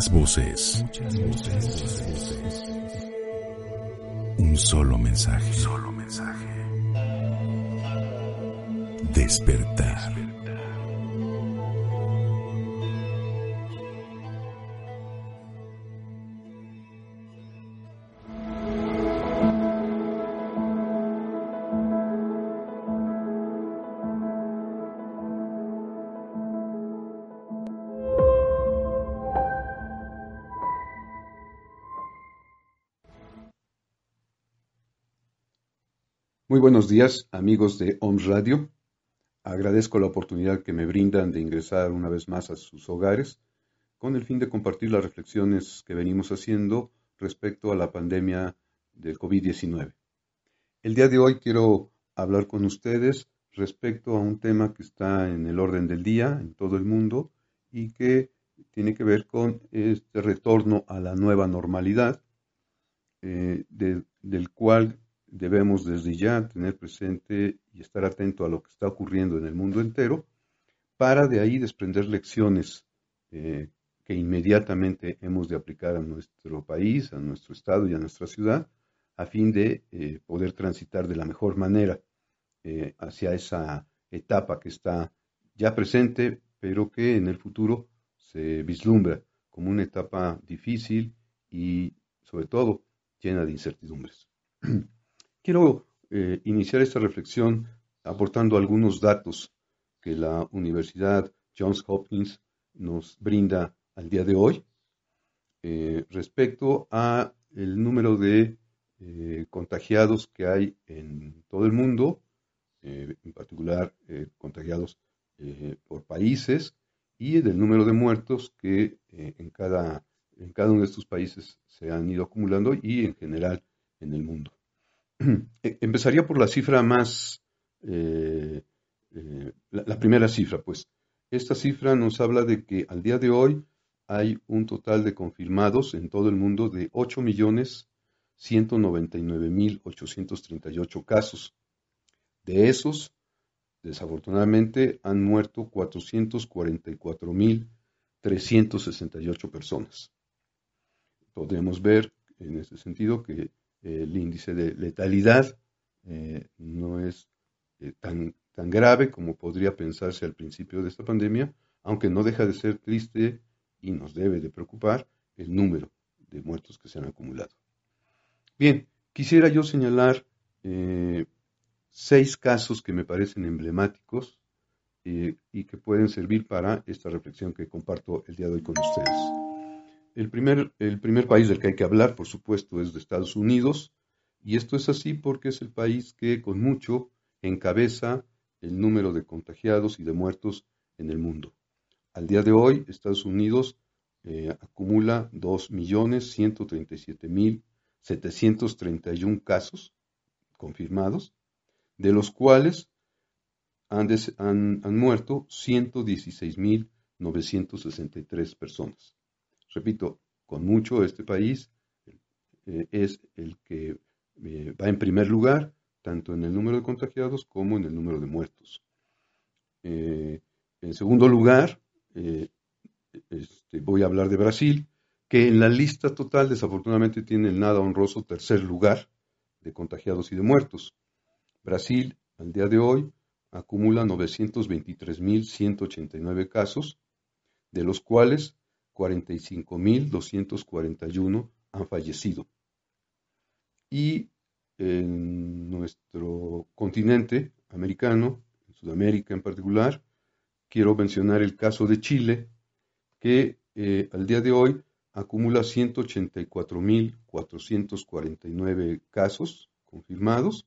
Muchas voces. Un solo mensaje. Solo mensaje. Despertar. Muy buenos días, amigos de OMS Radio. Agradezco la oportunidad que me brindan de ingresar una vez más a sus hogares con el fin de compartir las reflexiones que venimos haciendo respecto a la pandemia del COVID-19. El día de hoy quiero hablar con ustedes respecto a un tema que está en el orden del día en todo el mundo y que tiene que ver con este retorno a la nueva normalidad, eh, de, del cual debemos desde ya tener presente y estar atento a lo que está ocurriendo en el mundo entero, para de ahí desprender lecciones eh, que inmediatamente hemos de aplicar a nuestro país, a nuestro estado y a nuestra ciudad, a fin de eh, poder transitar de la mejor manera eh, hacia esa etapa que está ya presente, pero que en el futuro se vislumbra como una etapa difícil y sobre todo llena de incertidumbres. Quiero eh, iniciar esta reflexión aportando algunos datos que la Universidad Johns Hopkins nos brinda al día de hoy eh, respecto a el número de eh, contagiados que hay en todo el mundo, en particular contagiados por países y del número de muertos que en, cada, en cada uno de estos países se han ido acumulando y en general en el mundo. E, empezaría por la cifra más, eh, eh, la, la, primera cifra, pues. Esta cifra nos habla de que al día de hoy hay un total de confirmados en todo el mundo de 8.199.838 casos. De esos, desafortunadamente, han muerto 444.368 personas. Podemos ver en ese sentido que el índice de letalidad eh, no es eh, tan, tan grave como podría pensarse al principio de esta pandemia, aunque no deja de ser triste y nos debe de preocupar el número de muertos que se han acumulado. Bien, quisiera yo señalar eh, seis casos que me parecen emblemáticos y que pueden servir para esta reflexión que comparto el día de hoy con ustedes. El primer, el primer país del que hay que hablar, por supuesto, es de Estados Unidos, y esto es así porque es el país que con mucho encabeza el número de contagiados y de muertos en el mundo. Al día de hoy, Estados Unidos eh, acumula 2.137.731 casos confirmados, de los cuales han, han, han muerto 116.963 personas. Repito, con mucho este país eh, es el que eh, va en primer lugar, tanto en el número de contagiados como en el número de muertos. Eh, en segundo lugar, este, voy a hablar de Brasil, que en la lista total desafortunadamente tiene el nada honroso tercer lugar de contagiados y de muertos. Brasil, al día de hoy, acumula 923.189 casos, de los cuales 45.241 han fallecido. Y en nuestro continente americano, en Sudamérica en particular, quiero mencionar el caso de Chile, que eh, al día de hoy acumula 184.449 casos confirmados,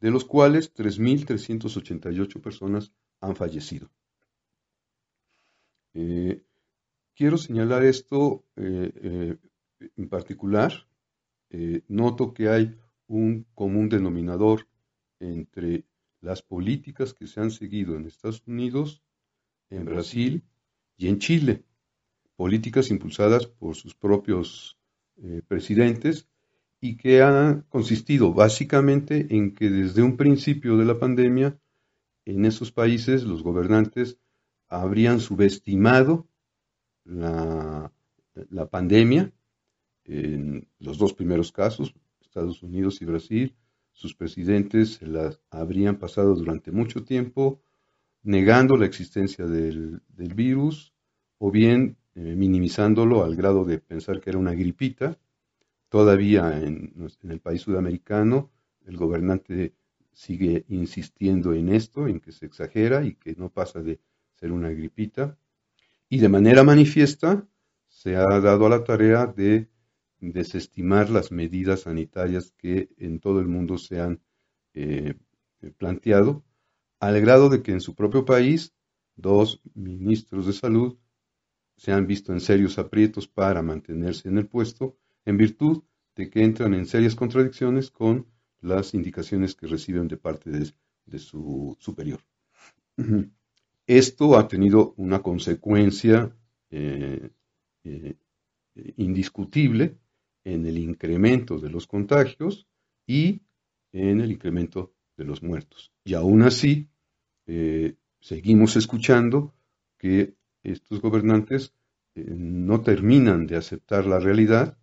de los cuales 3.388 personas han fallecido. Eh, quiero señalar esto eh, en particular. noto que hay un común denominador entre las políticas que se han seguido en Estados Unidos, en Brasil y en Chile, políticas impulsadas por sus propios eh, presidentes y que han consistido básicamente en que desde un principio de la pandemia en esos países los gobernantes habrían subestimado la, pandemia en los dos primeros casos, Estados Unidos y Brasil, sus presidentes las habrían pasado durante mucho tiempo negando la existencia del, virus o bien eh, minimizándolo al grado de pensar que era una gripita. Todavía en el país sudamericano el gobernante sigue insistiendo en esto, en que se exagera y que no pasa de ser una gripita. Y de manera manifiesta se ha dado a la tarea de desestimar las medidas sanitarias que en todo el mundo se han eh, planteado al grado de que en su propio país dos ministros de salud se han visto en serios aprietos para mantenerse en el puesto en virtud de que entran en serias contradicciones con las indicaciones que reciben de parte de, su superior. Esto ha tenido una consecuencia eh, eh, indiscutible en el incremento de los contagios y en el incremento de los muertos. Y aún así, eh, seguimos escuchando que estos gobernantes no terminan de aceptar la realidad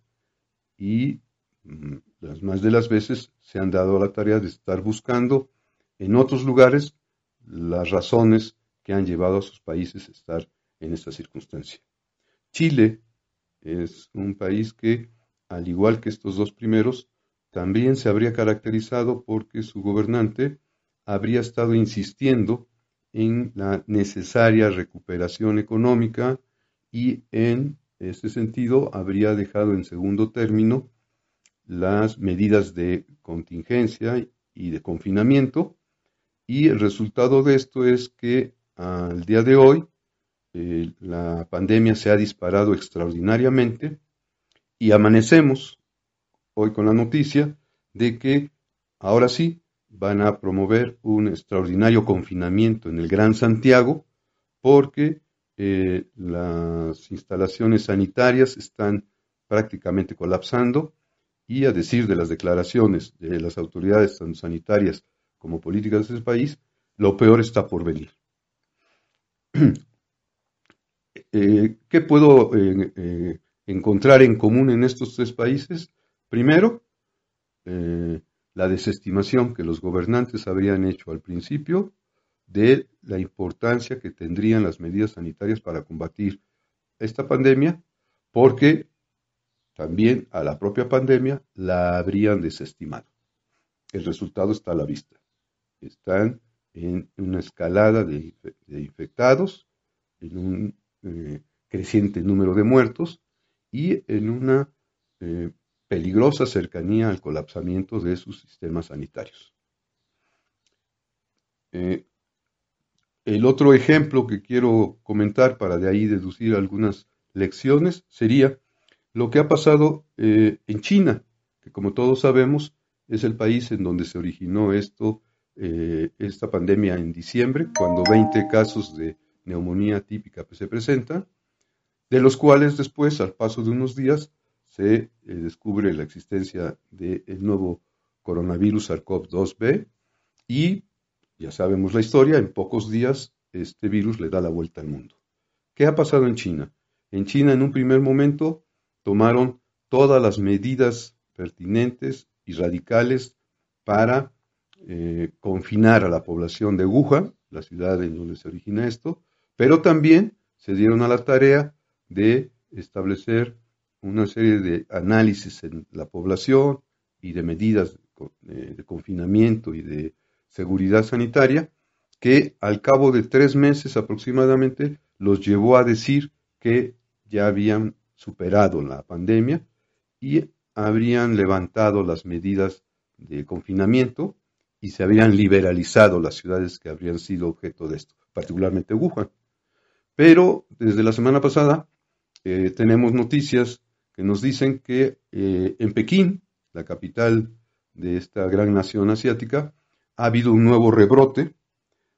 y mm, las más de las veces se han dado a la tarea de estar buscando en otros lugares las razones que han llevado a sus países a estar en esta circunstancia. Chile es un país que, al igual que estos dos primeros, también se habría caracterizado porque su gobernante habría estado insistiendo en la necesaria recuperación económica y en ese sentido habría dejado en segundo término las medidas de contingencia y de confinamiento y el resultado de esto es que al día de hoy eh, la pandemia se ha disparado extraordinariamente y amanecemos hoy con la noticia de que ahora sí van a promover un extraordinario confinamiento en el Gran Santiago porque eh, las instalaciones sanitarias están prácticamente colapsando y a decir de las declaraciones de las autoridades tanto sanitarias como políticas de ese país, lo peor está por venir. Eh, ¿Qué puedo eh, encontrar en común en estos tres países? Primero, la desestimación que los gobernantes habrían hecho al principio de la importancia que tendrían las medidas sanitarias para combatir esta pandemia, porque también a la propia pandemia la habrían desestimado. El resultado está a la vista. Están en una escalada de, infectados, en un eh, creciente número de muertos, y en una eh, peligrosa cercanía al colapsamiento de sus sistemas sanitarios. Eh, el otro ejemplo que quiero comentar para de ahí deducir algunas lecciones sería lo que ha pasado en China, que como todos sabemos es el país en donde se originó esto, eh, esta pandemia en diciembre, cuando 20 casos de neumonía típica se presentan, de los cuales después, al paso de unos días, se eh, descubre la existencia del nuevo coronavirus SARS-CoV-2B y ya sabemos la historia, en pocos días este virus le da la vuelta al mundo. ¿Qué ha pasado en China? En China en un primer momento tomaron todas las medidas pertinentes y radicales para eh, confinar a la población de Wuhan, la ciudad en donde se origina esto, pero también se dieron a la tarea de establecer una serie de análisis en la población y de medidas de, de confinamiento y de seguridad sanitaria, que al cabo de tres meses aproximadamente los llevó a decir que ya habían superado la pandemia y habrían levantado las medidas de confinamiento y se habrían liberalizado las ciudades que habrían sido objeto de esto, particularmente Wuhan. Pero desde la semana pasada eh, tenemos noticias que nos dicen que eh, en Pekín, la capital de esta gran nación asiática, ha habido un nuevo rebrote,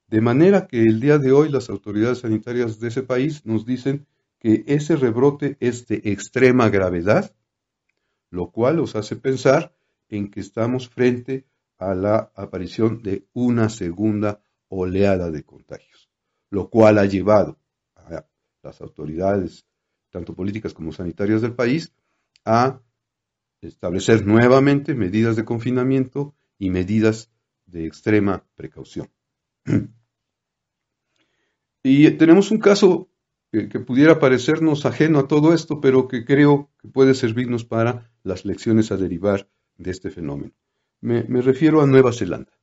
de manera que el día de hoy las autoridades sanitarias de ese país nos dicen que ese rebrote es de extrema gravedad, lo cual nos hace pensar en que estamos frente a la aparición de una segunda oleada de contagios, lo cual ha llevado a las autoridades, tanto políticas como sanitarias del país, a establecer nuevamente medidas de confinamiento y medidas de extrema precaución. Y tenemos un caso que, pudiera parecernos ajeno a todo esto, pero que creo que puede servirnos para las lecciones a derivar de este fenómeno. Me, refiero a Nueva Zelanda.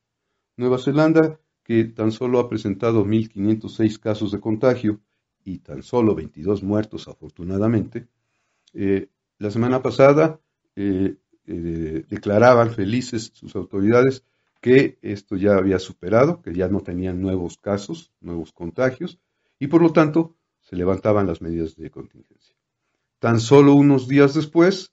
Nueva Zelanda, que tan solo ha presentado 1.506 casos de contagio y tan solo 22 muertos, afortunadamente, eh, la semana pasada eh, eh, declaraban felices sus autoridades que esto ya había superado, que ya no tenían nuevos casos, nuevos contagios, y por lo tanto se levantaban las medidas de contingencia. Tan solo unos días después,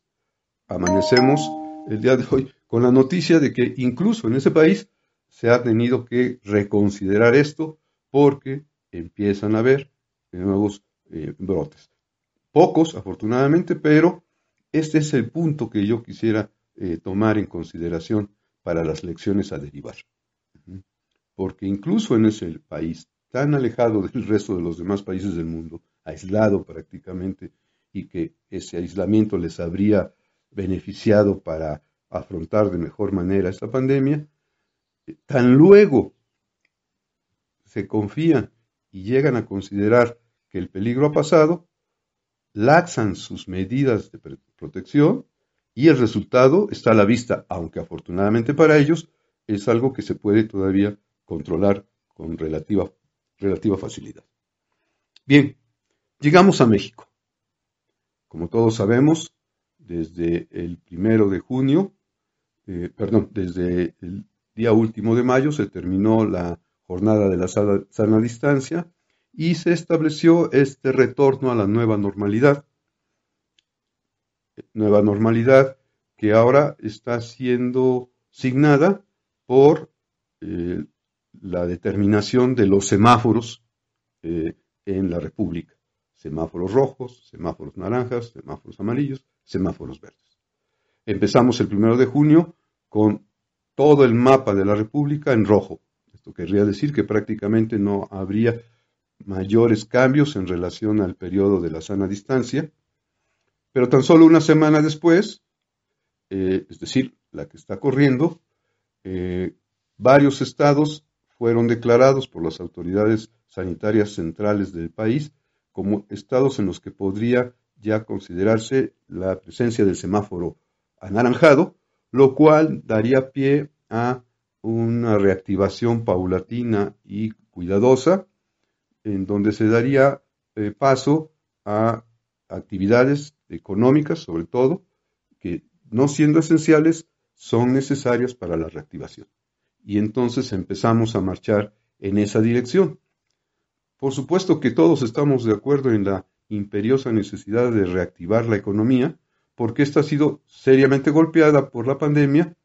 amanecemos el día de hoy con la noticia de que incluso en ese país se ha tenido que reconsiderar esto porque empiezan a haber nuevos eh, brotes. Pocos, afortunadamente, pero este es el punto que yo quisiera eh, tomar en consideración para las lecciones a derivar. Porque incluso en ese país tan alejado del resto de los demás países del mundo, aislado prácticamente, y que ese aislamiento les habría beneficiado para afrontar de mejor manera esta pandemia, tan luego se confían y llegan a considerar que el peligro ha pasado, laxan sus medidas de protección y el resultado está a la vista, aunque afortunadamente para ellos es algo que se puede todavía controlar con relativa, relativa facilidad. Bien, llegamos a México. Como todos sabemos, desde el primero de junio, eh, perdón, desde el día último de mayo se terminó la jornada de la sana distancia y se estableció este retorno a la nueva normalidad nueva normalidad que ahora está siendo signada por eh, la determinación de los semáforos eh, en la República. Semáforos rojos, semáforos naranjas, semáforos amarillos, semáforos verdes. Empezamos el primero de junio con todo el mapa de la República en rojo. Esto querría decir que prácticamente no habría mayores cambios en relación al periodo de la sana distancia pero tan solo una semana después, eh, es decir, la que está corriendo, eh, varios estados fueron declarados por las autoridades sanitarias centrales del país como estados en los que podría ya considerarse la presencia del semáforo anaranjado, lo cual daría pie a una reactivación paulatina y cuidadosa, en donde se daría eh, paso a actividades económicas, sobre todo, que no siendo esenciales, son necesarias para la reactivación. Y entonces empezamos a marchar en esa dirección. Por supuesto que todos estamos de acuerdo en la imperiosa necesidad de reactivar la economía, porque esta ha sido seriamente golpeada por la pandemia,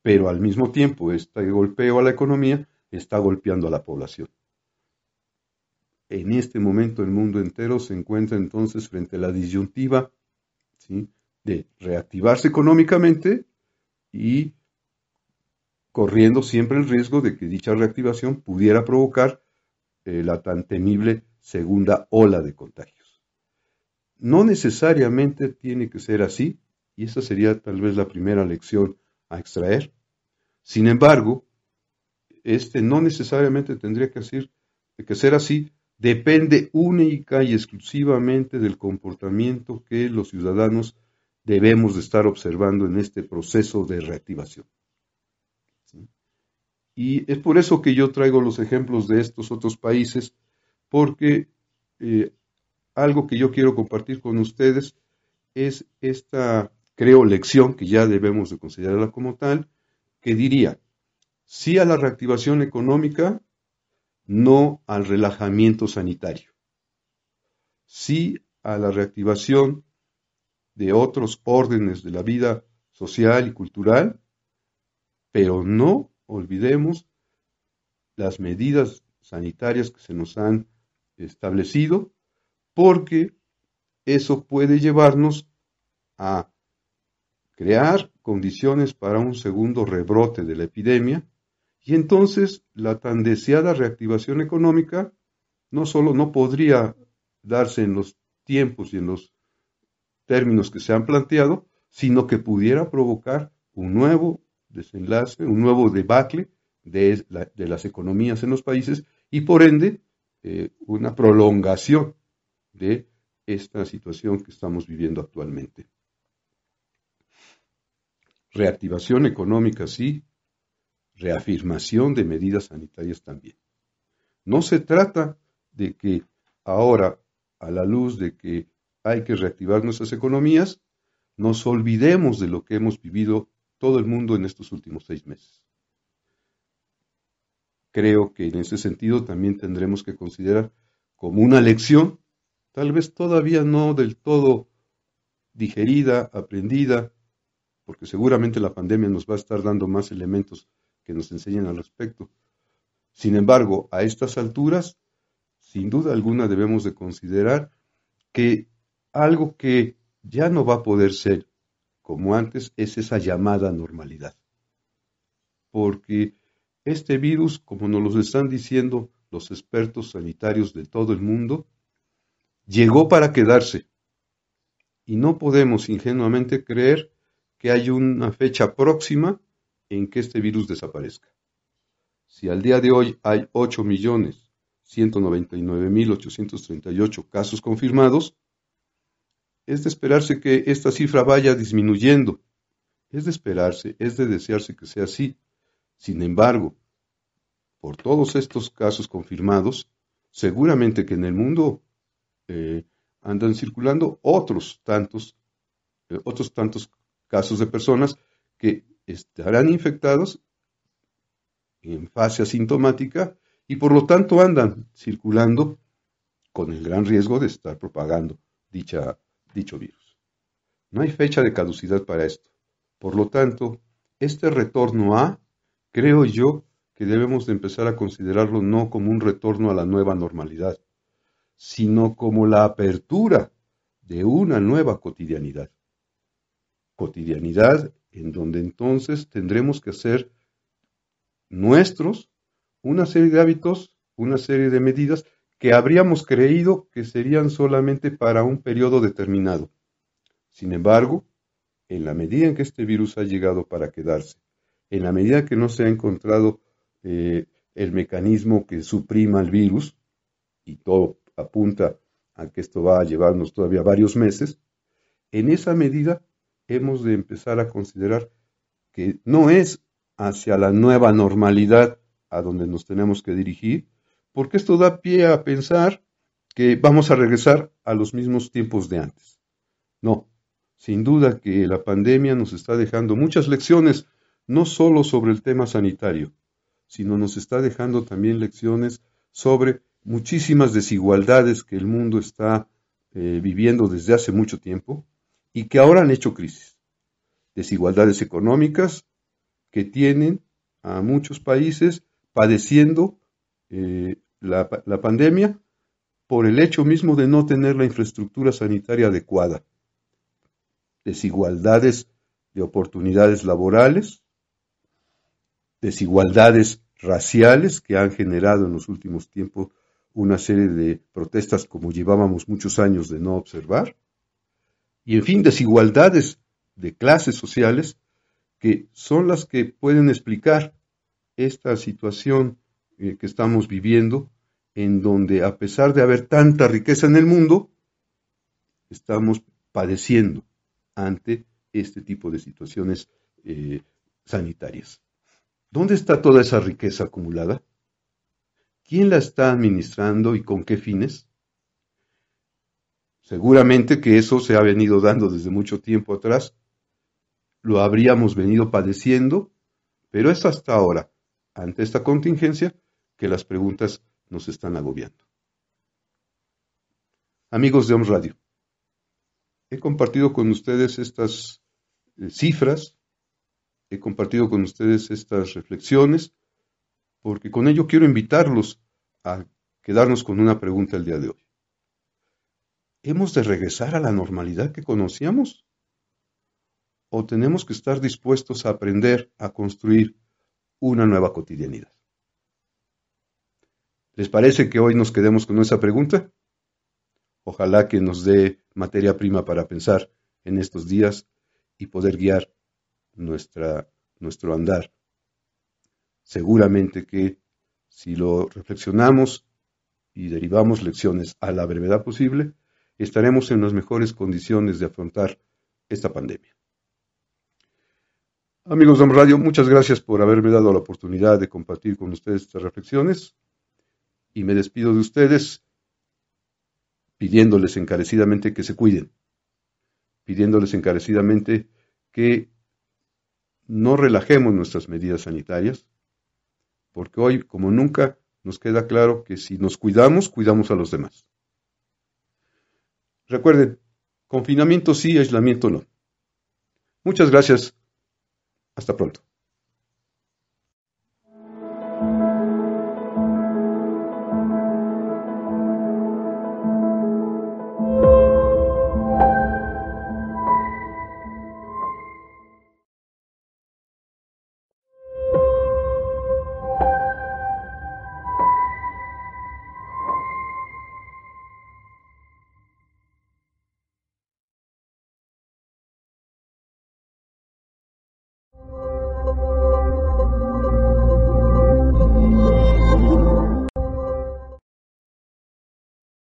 pero al mismo tiempo este golpeo a la economía está golpeando a la población. En este momento el mundo entero se encuentra entonces frente a la disyuntiva de reactivarse económicamente y corriendo siempre el riesgo de que dicha reactivación pudiera provocar eh, la tan temible segunda ola de contagios. No necesariamente tiene que ser así, y esa sería tal vez la primera lección a extraer. Sin embargo, este no necesariamente tendría que ser, que ser así, depende única y exclusivamente del comportamiento que los ciudadanos debemos de estar observando en este proceso de reactivación. Y es por eso que yo traigo los ejemplos de estos otros países, porque eh, algo que yo quiero compartir con ustedes es esta, creo, lección que ya debemos de considerarla como tal, que diría, sí a la reactivación económica, no al relajamiento sanitario. Sí a la reactivación de otros órdenes de la vida social y cultural, pero no olvidemos las medidas sanitarias que se nos han establecido, porque eso puede llevarnos a crear condiciones para un segundo rebrote de la epidemia. Y entonces la tan deseada reactivación económica no solo no podría darse en los tiempos y en los términos que se han planteado, sino que pudiera provocar un nuevo desenlace, un nuevo debacle de, las economías en los países y por ende eh, una prolongación de esta situación que estamos viviendo actualmente. Reactivación económica sí, reafirmación de medidas sanitarias también. No se trata de que ahora, a la luz de que hay que reactivar nuestras economías, nos olvidemos de lo que hemos vivido todo el mundo en estos últimos seis meses. Creo que en ese sentido también tendremos que considerar como una lección, tal vez todavía no del todo digerida, aprendida, porque seguramente la pandemia nos va a estar dando más elementos que nos enseñen al respecto. Sin embargo, a estas alturas, sin duda alguna debemos de considerar que algo que ya no va a poder ser como antes es esa llamada normalidad. Porque este virus, como nos lo están diciendo los expertos sanitarios de todo el mundo, llegó para quedarse. Y no podemos ingenuamente creer que hay una fecha próxima en que este virus desaparezca. Si al día de hoy hay 8.199.838 casos confirmados, es de esperarse que esta cifra vaya disminuyendo. Es de esperarse, es de desearse que sea así. Sin embargo, por todos estos casos confirmados, seguramente que en el mundo eh, andan circulando otros tantos, eh, otros tantos casos de personas que estarán infectados en fase asintomática y por lo tanto andan circulando con el gran riesgo de estar propagando dicha, dicho virus. No hay fecha de caducidad para esto. Por lo tanto, este retorno a, creo yo, que debemos de empezar a considerarlo no como un retorno a la nueva normalidad, sino como la apertura de una nueva cotidianidad. Cotidianidad en donde entonces tendremos que hacer nuestros una serie de hábitos, una serie de medidas que habríamos creído que serían solamente para un periodo determinado. Sin embargo, en la medida en que este virus ha llegado para quedarse, en la medida que no se ha encontrado eh, el mecanismo que suprima el virus, y todo apunta a que esto va a llevarnos todavía varios meses, en esa medida hemos de empezar a considerar que no es hacia la nueva normalidad a donde nos tenemos que dirigir, porque esto da pie a pensar que vamos a regresar a los mismos tiempos de antes. No, sin duda que la pandemia nos está dejando muchas lecciones, no solo sobre el tema sanitario, sino nos está dejando también lecciones sobre muchísimas desigualdades que el mundo está eh, viviendo desde hace mucho tiempo y que ahora han hecho crisis. Desigualdades económicas que tienen a muchos países padeciendo eh, la, la pandemia por el hecho mismo de no tener la infraestructura sanitaria adecuada. Desigualdades de oportunidades laborales, desigualdades raciales que han generado en los últimos tiempos una serie de protestas como llevábamos muchos años de no observar, y en fin, desigualdades de clases sociales que son las que pueden explicar esta situación eh, que estamos viviendo, en donde a pesar de haber tanta riqueza en el mundo, estamos padeciendo ante este tipo de situaciones eh, sanitarias. ¿Dónde está toda esa riqueza acumulada? ¿Quién la está administrando y con qué fines? Seguramente que eso se ha venido dando desde mucho tiempo atrás, lo habríamos venido padeciendo, pero es hasta ahora, ante esta contingencia, que las preguntas nos están agobiando. Amigos de OMS Radio, he compartido con ustedes estas eh, cifras he compartido con ustedes estas reflexiones, porque con ello quiero invitarlos a quedarnos con una pregunta el día de hoy. ¿Hemos de regresar a la normalidad que conocíamos? ¿O tenemos que estar dispuestos a aprender a construir una nueva cotidianidad? ¿Les parece que hoy nos quedemos con esa pregunta? Ojalá que nos dé materia prima para pensar en estos días y poder guiar nuestra, nuestro andar. Seguramente que si lo reflexionamos y derivamos lecciones a la brevedad posible, estaremos en las mejores condiciones de afrontar esta pandemia. Amigos de Radio, muchas gracias por haberme dado la oportunidad de compartir con ustedes estas reflexiones y me despido de ustedes pidiéndoles encarecidamente que se cuiden, pidiéndoles encarecidamente que no relajemos nuestras medidas sanitarias, porque hoy, como nunca, nos queda claro que si nos cuidamos, cuidamos a los demás. Recuerden, confinamiento sí, aislamiento no. Muchas gracias. Hasta pronto.